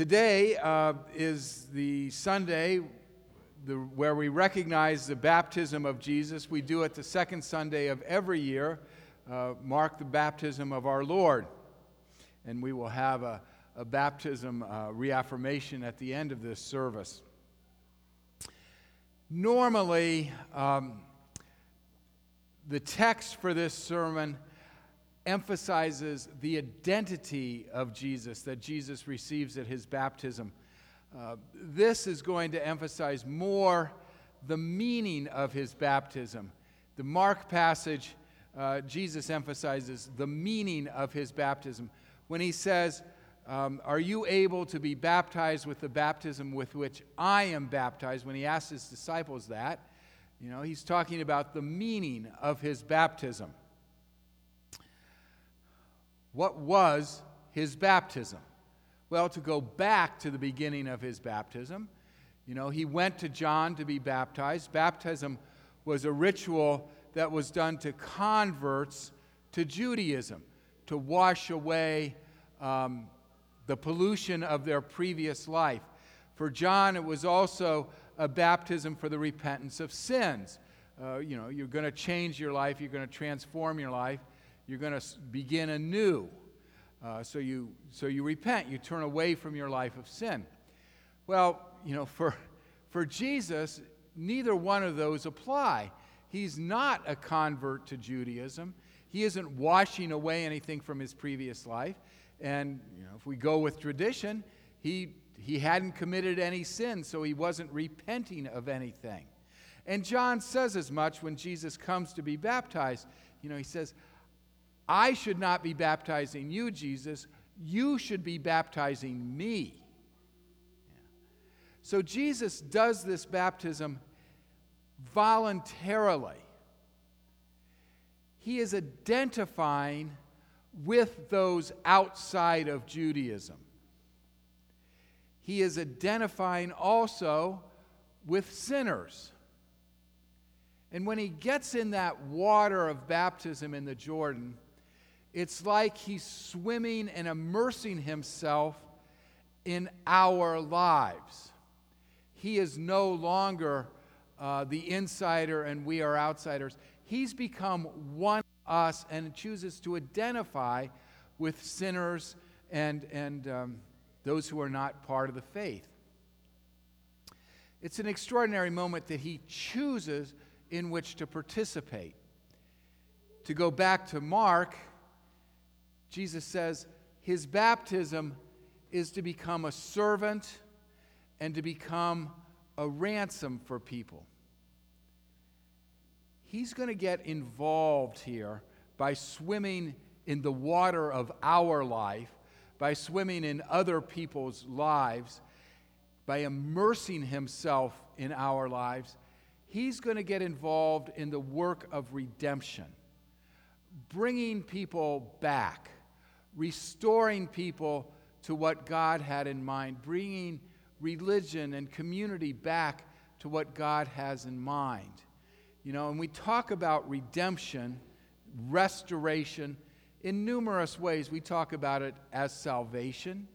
Today uh, is the Sunday the, where we recognize the baptism of Jesus. We do it the second Sunday of every year, uh, mark the baptism of our Lord. And we will have a, a baptism uh, reaffirmation at the end of this service. Normally, um, the text for this sermon emphasizes the identity of Jesus that Jesus receives at his baptism. Uh, this is going to emphasize more the meaning of his baptism. The Mark passage, uh, Jesus emphasizes the meaning of his baptism. When he says, um, Are you able to be baptized with the baptism with which I am baptized? When he asks his disciples that, you know, he's talking about the meaning of his baptism. What was his baptism? Well, to go back to the beginning of his baptism, you know, he went to John to be baptized. Baptism was a ritual that was done to converts to Judaism, to wash away um, the pollution of their previous life. For John, it was also a baptism for the repentance of sins. Uh, you know, you're going to change your life, you're going to transform your life, you're going to begin anew. Uh, so, you, so you repent, you turn away from your life of sin. Well, you know, for, for Jesus, neither one of those apply. He's not a convert to Judaism. He isn't washing away anything from his previous life. And you know, if we go with tradition, he, he hadn't committed any sin, so he wasn't repenting of anything. And John says as much when Jesus comes to be baptized. You know, he says, I should not be baptizing you, Jesus. You should be baptizing me. So Jesus does this baptism voluntarily. He is identifying with those outside of Judaism. He is identifying also with sinners. And when he gets in that water of baptism in the Jordan, it's like he's swimming and immersing himself in our lives. He is no longer uh, the insider and we are outsiders. He's become one of us and chooses to identify with sinners and, and um, those who are not part of the faith. It's an extraordinary moment that he chooses in which to participate. To go back to Mark, Jesus says his baptism is to become a servant and to become a ransom for people. He's going to get involved here by swimming in the water of our life, by swimming in other people's lives, by immersing himself in our lives. He's going to get involved in the work of redemption, bringing people back restoring people to what God had in mind, bringing religion and community back to what God has in mind. You know, and we talk about redemption, restoration in numerous ways. We talk about it as salvation,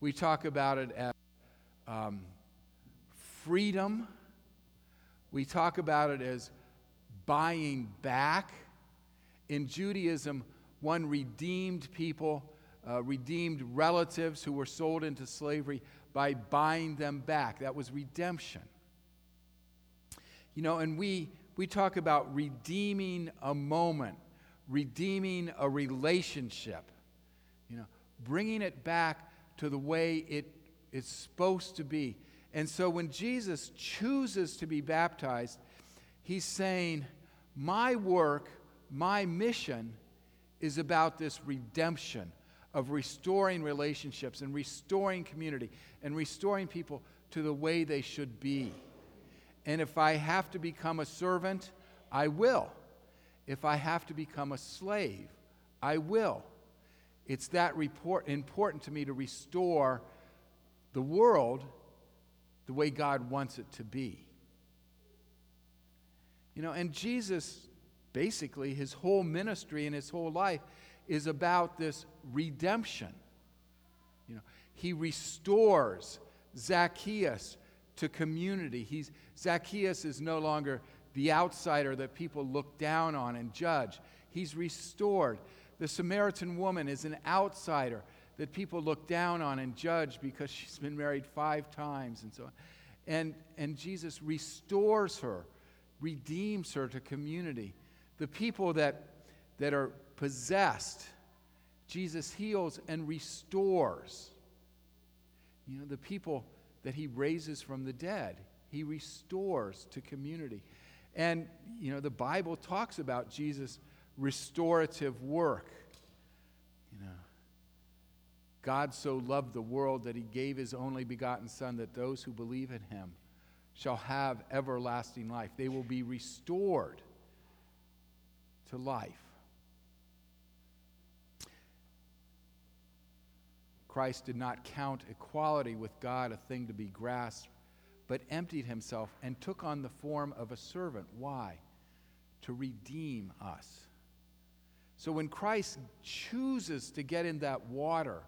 we talk about it as um, freedom, we talk about it as buying back. In Judaism, one redeemed people, uh, redeemed relatives who were sold into slavery by buying them back. That was redemption. You know, and we, we talk about redeeming a moment, redeeming a relationship, you know, bringing it back to the way it is supposed to be. And so when Jesus chooses to be baptized, he's saying, My work, my mission is about this redemption of restoring relationships and restoring community and restoring people to the way they should be. And if I have to become a servant, I will. If I have to become a slave, I will. It's that report, important to me to restore the world the way God wants it to be. You know, and Jesus basically, his whole ministry and his whole life is about this redemption. You know, he restores Zacchaeus to community. He's, Zacchaeus is no longer the outsider that people look down on and judge. He's restored. The Samaritan woman is an outsider that people look down on and judge because she's been married five times and so on. And, and Jesus restores her, redeems her to community. The people that, that are possessed, Jesus heals and restores. You know, the people that he raises from the dead, he restores to community. And, you know, the Bible talks about Jesus' restorative work. You know, God so loved the world that he gave his only begotten Son, that those who believe in him shall have everlasting life. They will be restored to life. Christ did not count equality with God a thing to be grasped, but emptied himself and took on the form of a servant. Why? To redeem us. So when Christ chooses to get in that water,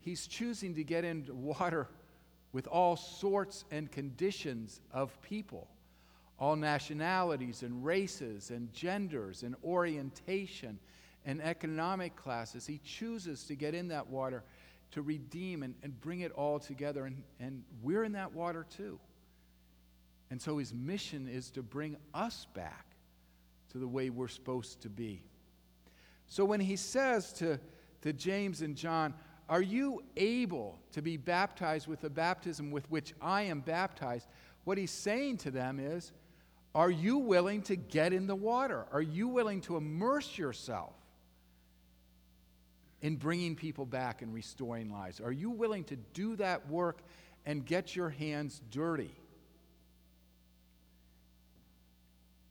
he's choosing to get into water with all sorts and conditions of people, all nationalities and races and genders and orientation and economic classes. He chooses to get in that water to redeem and, and bring it all together. And, and we're in that water too. And so his mission is to bring us back to the way we're supposed to be. So when he says to, to James and John, Are you able to be baptized with the baptism with which I am baptized? What he's saying to them is, Are you willing to get in the water? Are you willing to immerse yourself? in bringing people back and restoring lives? Are you willing to do that work and get your hands dirty?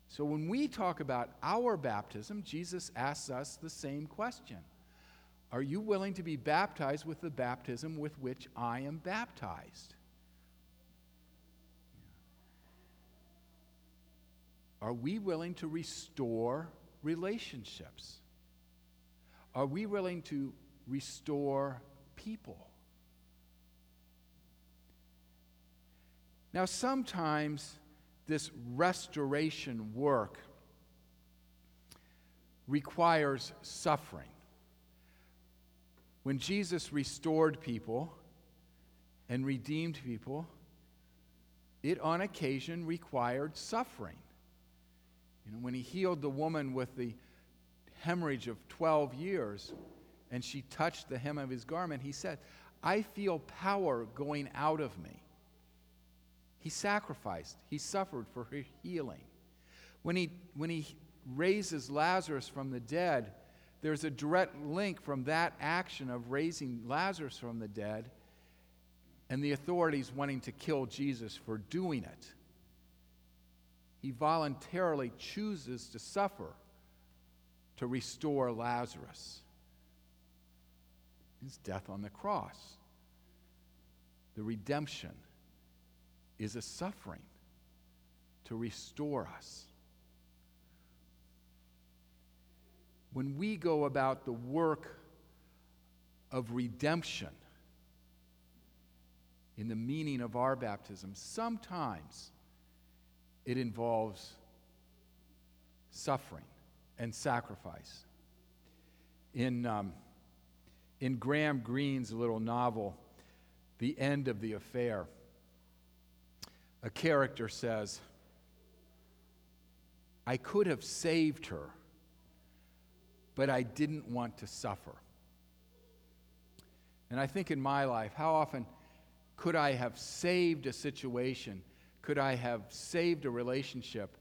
So, when we talk about our baptism, Jesus asks us the same question Are you willing to be baptized with the baptism with which I am baptized? Are we willing to restore relationships? Are we willing to restore people? Now, sometimes this restoration work requires suffering. When Jesus restored people and redeemed people, it on occasion required suffering. You know, when he healed the woman with the hemorrhage of 12 years, and she touched the hem of his garment, he said, I feel power going out of me. He sacrificed, he suffered for her healing. When he, when he raises Lazarus from the dead, there's a direct link from that action of raising Lazarus from the dead and the authorities wanting to kill Jesus for doing it. He voluntarily chooses to suffer to restore Lazarus. His death on the cross. The redemption is a suffering to restore us. When we go about the work of redemption in the meaning of our baptism, sometimes it involves suffering and sacrifice. In, um, in Graham Greene's little novel, The End of the Affair, a character says, I could have saved her, but I didn't want to suffer. And I think in my life, how often could I have saved a situation? Could I have saved a relationship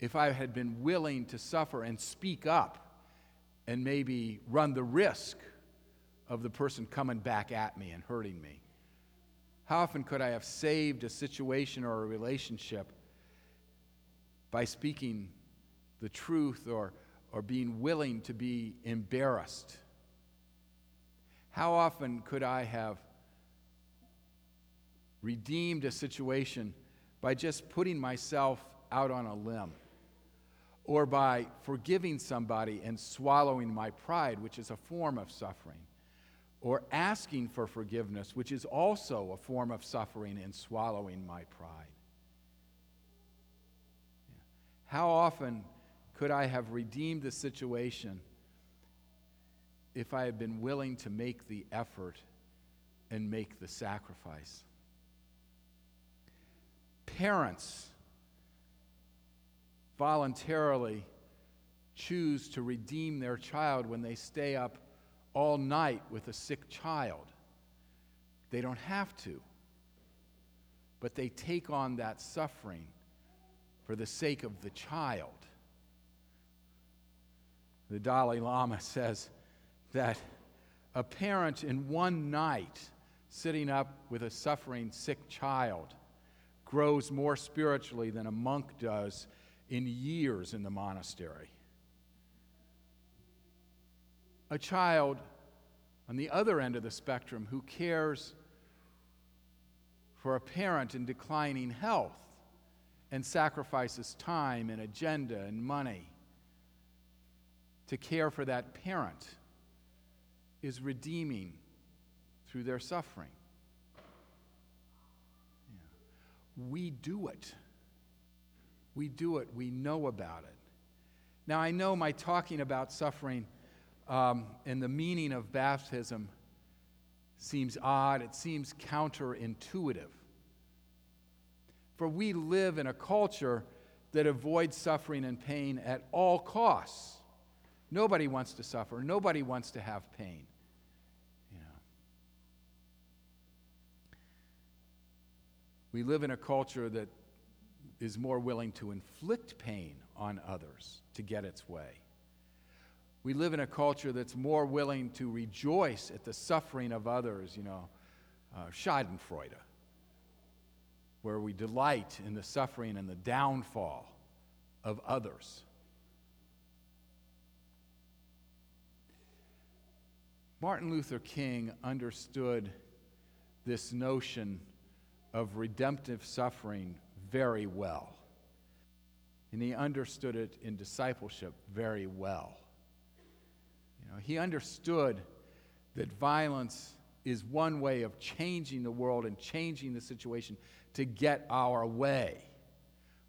if I had been willing to suffer and speak up and maybe run the risk of the person coming back at me and hurting me? How often could I have saved a situation or a relationship by speaking the truth or, or being willing to be embarrassed? How often could I have redeemed a situation by just putting myself out on a limb? or by forgiving somebody and swallowing my pride, which is a form of suffering, or asking for forgiveness, which is also a form of suffering and swallowing my pride. How often could I have redeemed the situation if I had been willing to make the effort and make the sacrifice? Parents voluntarily choose to redeem their child when they stay up all night with a sick child. They don't have to, but they take on that suffering for the sake of the child. The Dalai Lama says that a parent in one night sitting up with a suffering sick child grows more spiritually than a monk does in years in the monastery. A child on the other end of the spectrum who cares for a parent in declining health and sacrifices time and agenda and money to care for that parent is redeeming through their suffering. We do it. We do it. We know about it. Now, I know my talking about suffering um, and the meaning of baptism seems odd, it seems counterintuitive. For we live in a culture that avoids suffering and pain at all costs. Nobody wants to suffer, nobody wants to have pain. You know. We live in a culture that is more willing to inflict pain on others to get its way. We live in a culture that's more willing to rejoice at the suffering of others, you know, uh, Schadenfreude where we delight in the suffering and the downfall of others. Martin Luther King understood this notion of redemptive suffering very well. And he understood it in discipleship very well. You know, he understood that violence is one way of changing the world and changing the situation to get our way.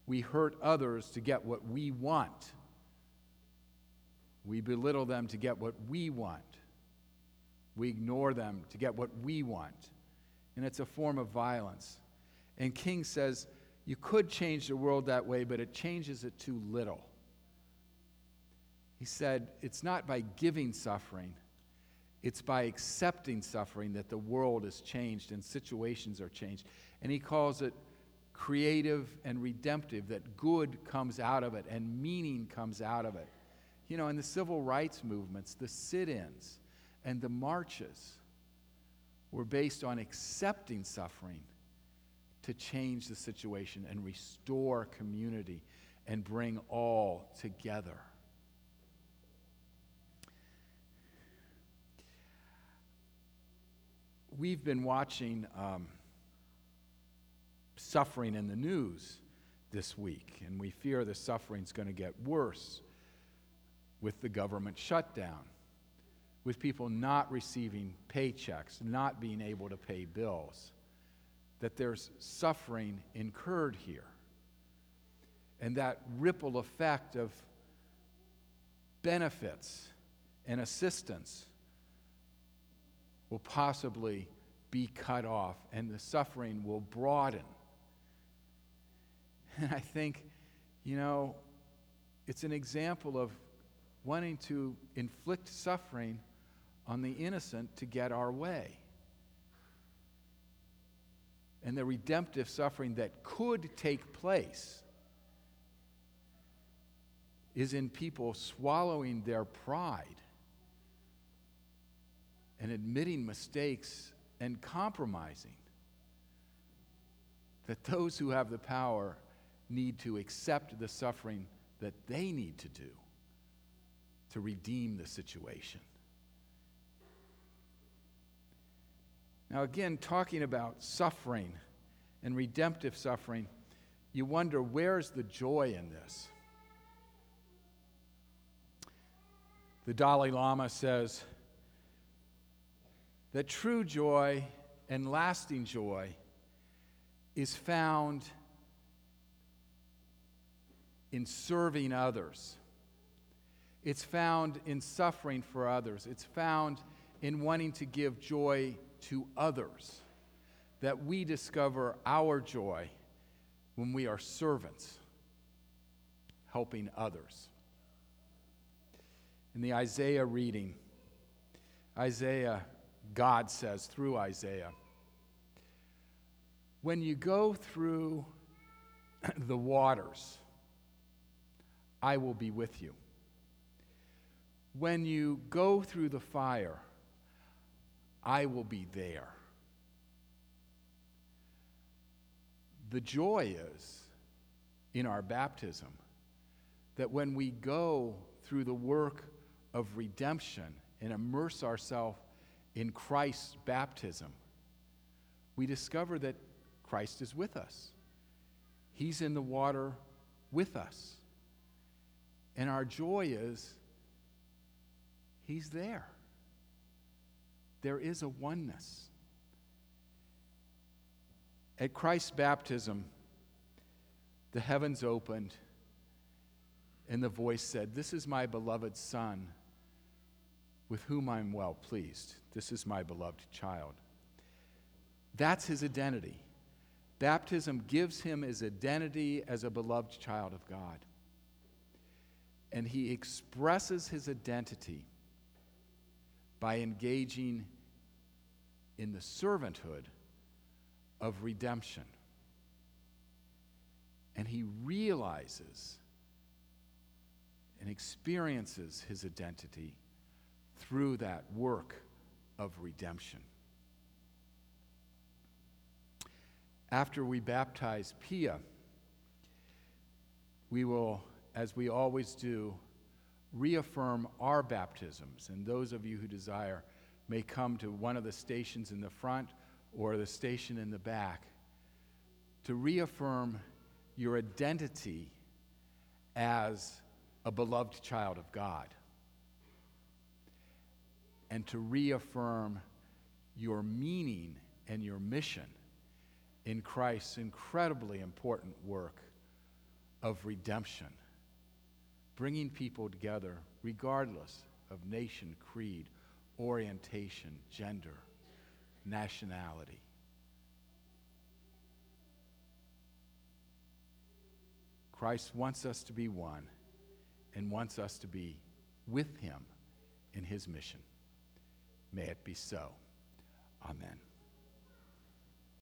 We hurt others to get what we want. We belittle them to get what we want. We ignore them to get what we want. And it's a form of violence. And King says you could change the world that way, but it changes it too little. He said it's not by giving suffering, it's by accepting suffering that the world is changed and situations are changed. And he calls it creative and redemptive, that good comes out of it and meaning comes out of it. You know, in the civil rights movements, the sit ins and the marches were based on accepting suffering to change the situation and restore community and bring all together. we've been watching um, suffering in the news this week, and we fear the suffering's going to get worse with the government shutdown, with people not receiving paychecks, not being able to pay bills, that there's suffering incurred here. And that ripple effect of benefits and assistance will possibly be cut off and the suffering will broaden. And I think, you know, it's an example of wanting to inflict suffering on the innocent to get our way. And the redemptive suffering that could take place is in people swallowing their pride and admitting mistakes and compromising. That those who have the power need to accept the suffering that they need to do to redeem the situation. Now, again, talking about suffering and redemptive suffering, you wonder where's the joy in this? The Dalai Lama says, that true joy and lasting joy is found in serving others. It's found in suffering for others. It's found in wanting to give joy to others. That we discover our joy when we are servants, helping others. In the Isaiah reading, Isaiah, God says through Isaiah, when you go through the waters, I will be with you. When you go through the fire, I will be there. The joy is in our baptism that when we go through the work of redemption and immerse ourselves in Christ's baptism, we discover that Christ is with us. He's in the water with us. And our joy is He's there. There is a oneness. At Christ's baptism, the heavens opened, and the voice said, This is my beloved Son, with whom I'm well pleased. This is my beloved child. That's his identity. Baptism gives him his identity as a beloved child of God. And he expresses his identity by engaging in the servanthood of redemption. And he realizes and experiences his identity through that work of redemption. After we baptize Pia, we will, as we always do, reaffirm our baptisms. And those of you who desire may come to one of the stations in the front or the station in the back to reaffirm your identity as a beloved child of God and to reaffirm your meaning and your mission in Christ's incredibly important work of redemption bringing people together regardless of nation, creed, orientation, gender, nationality. Christ wants us to be one and wants us to be with him in his mission. May it be so. Amen.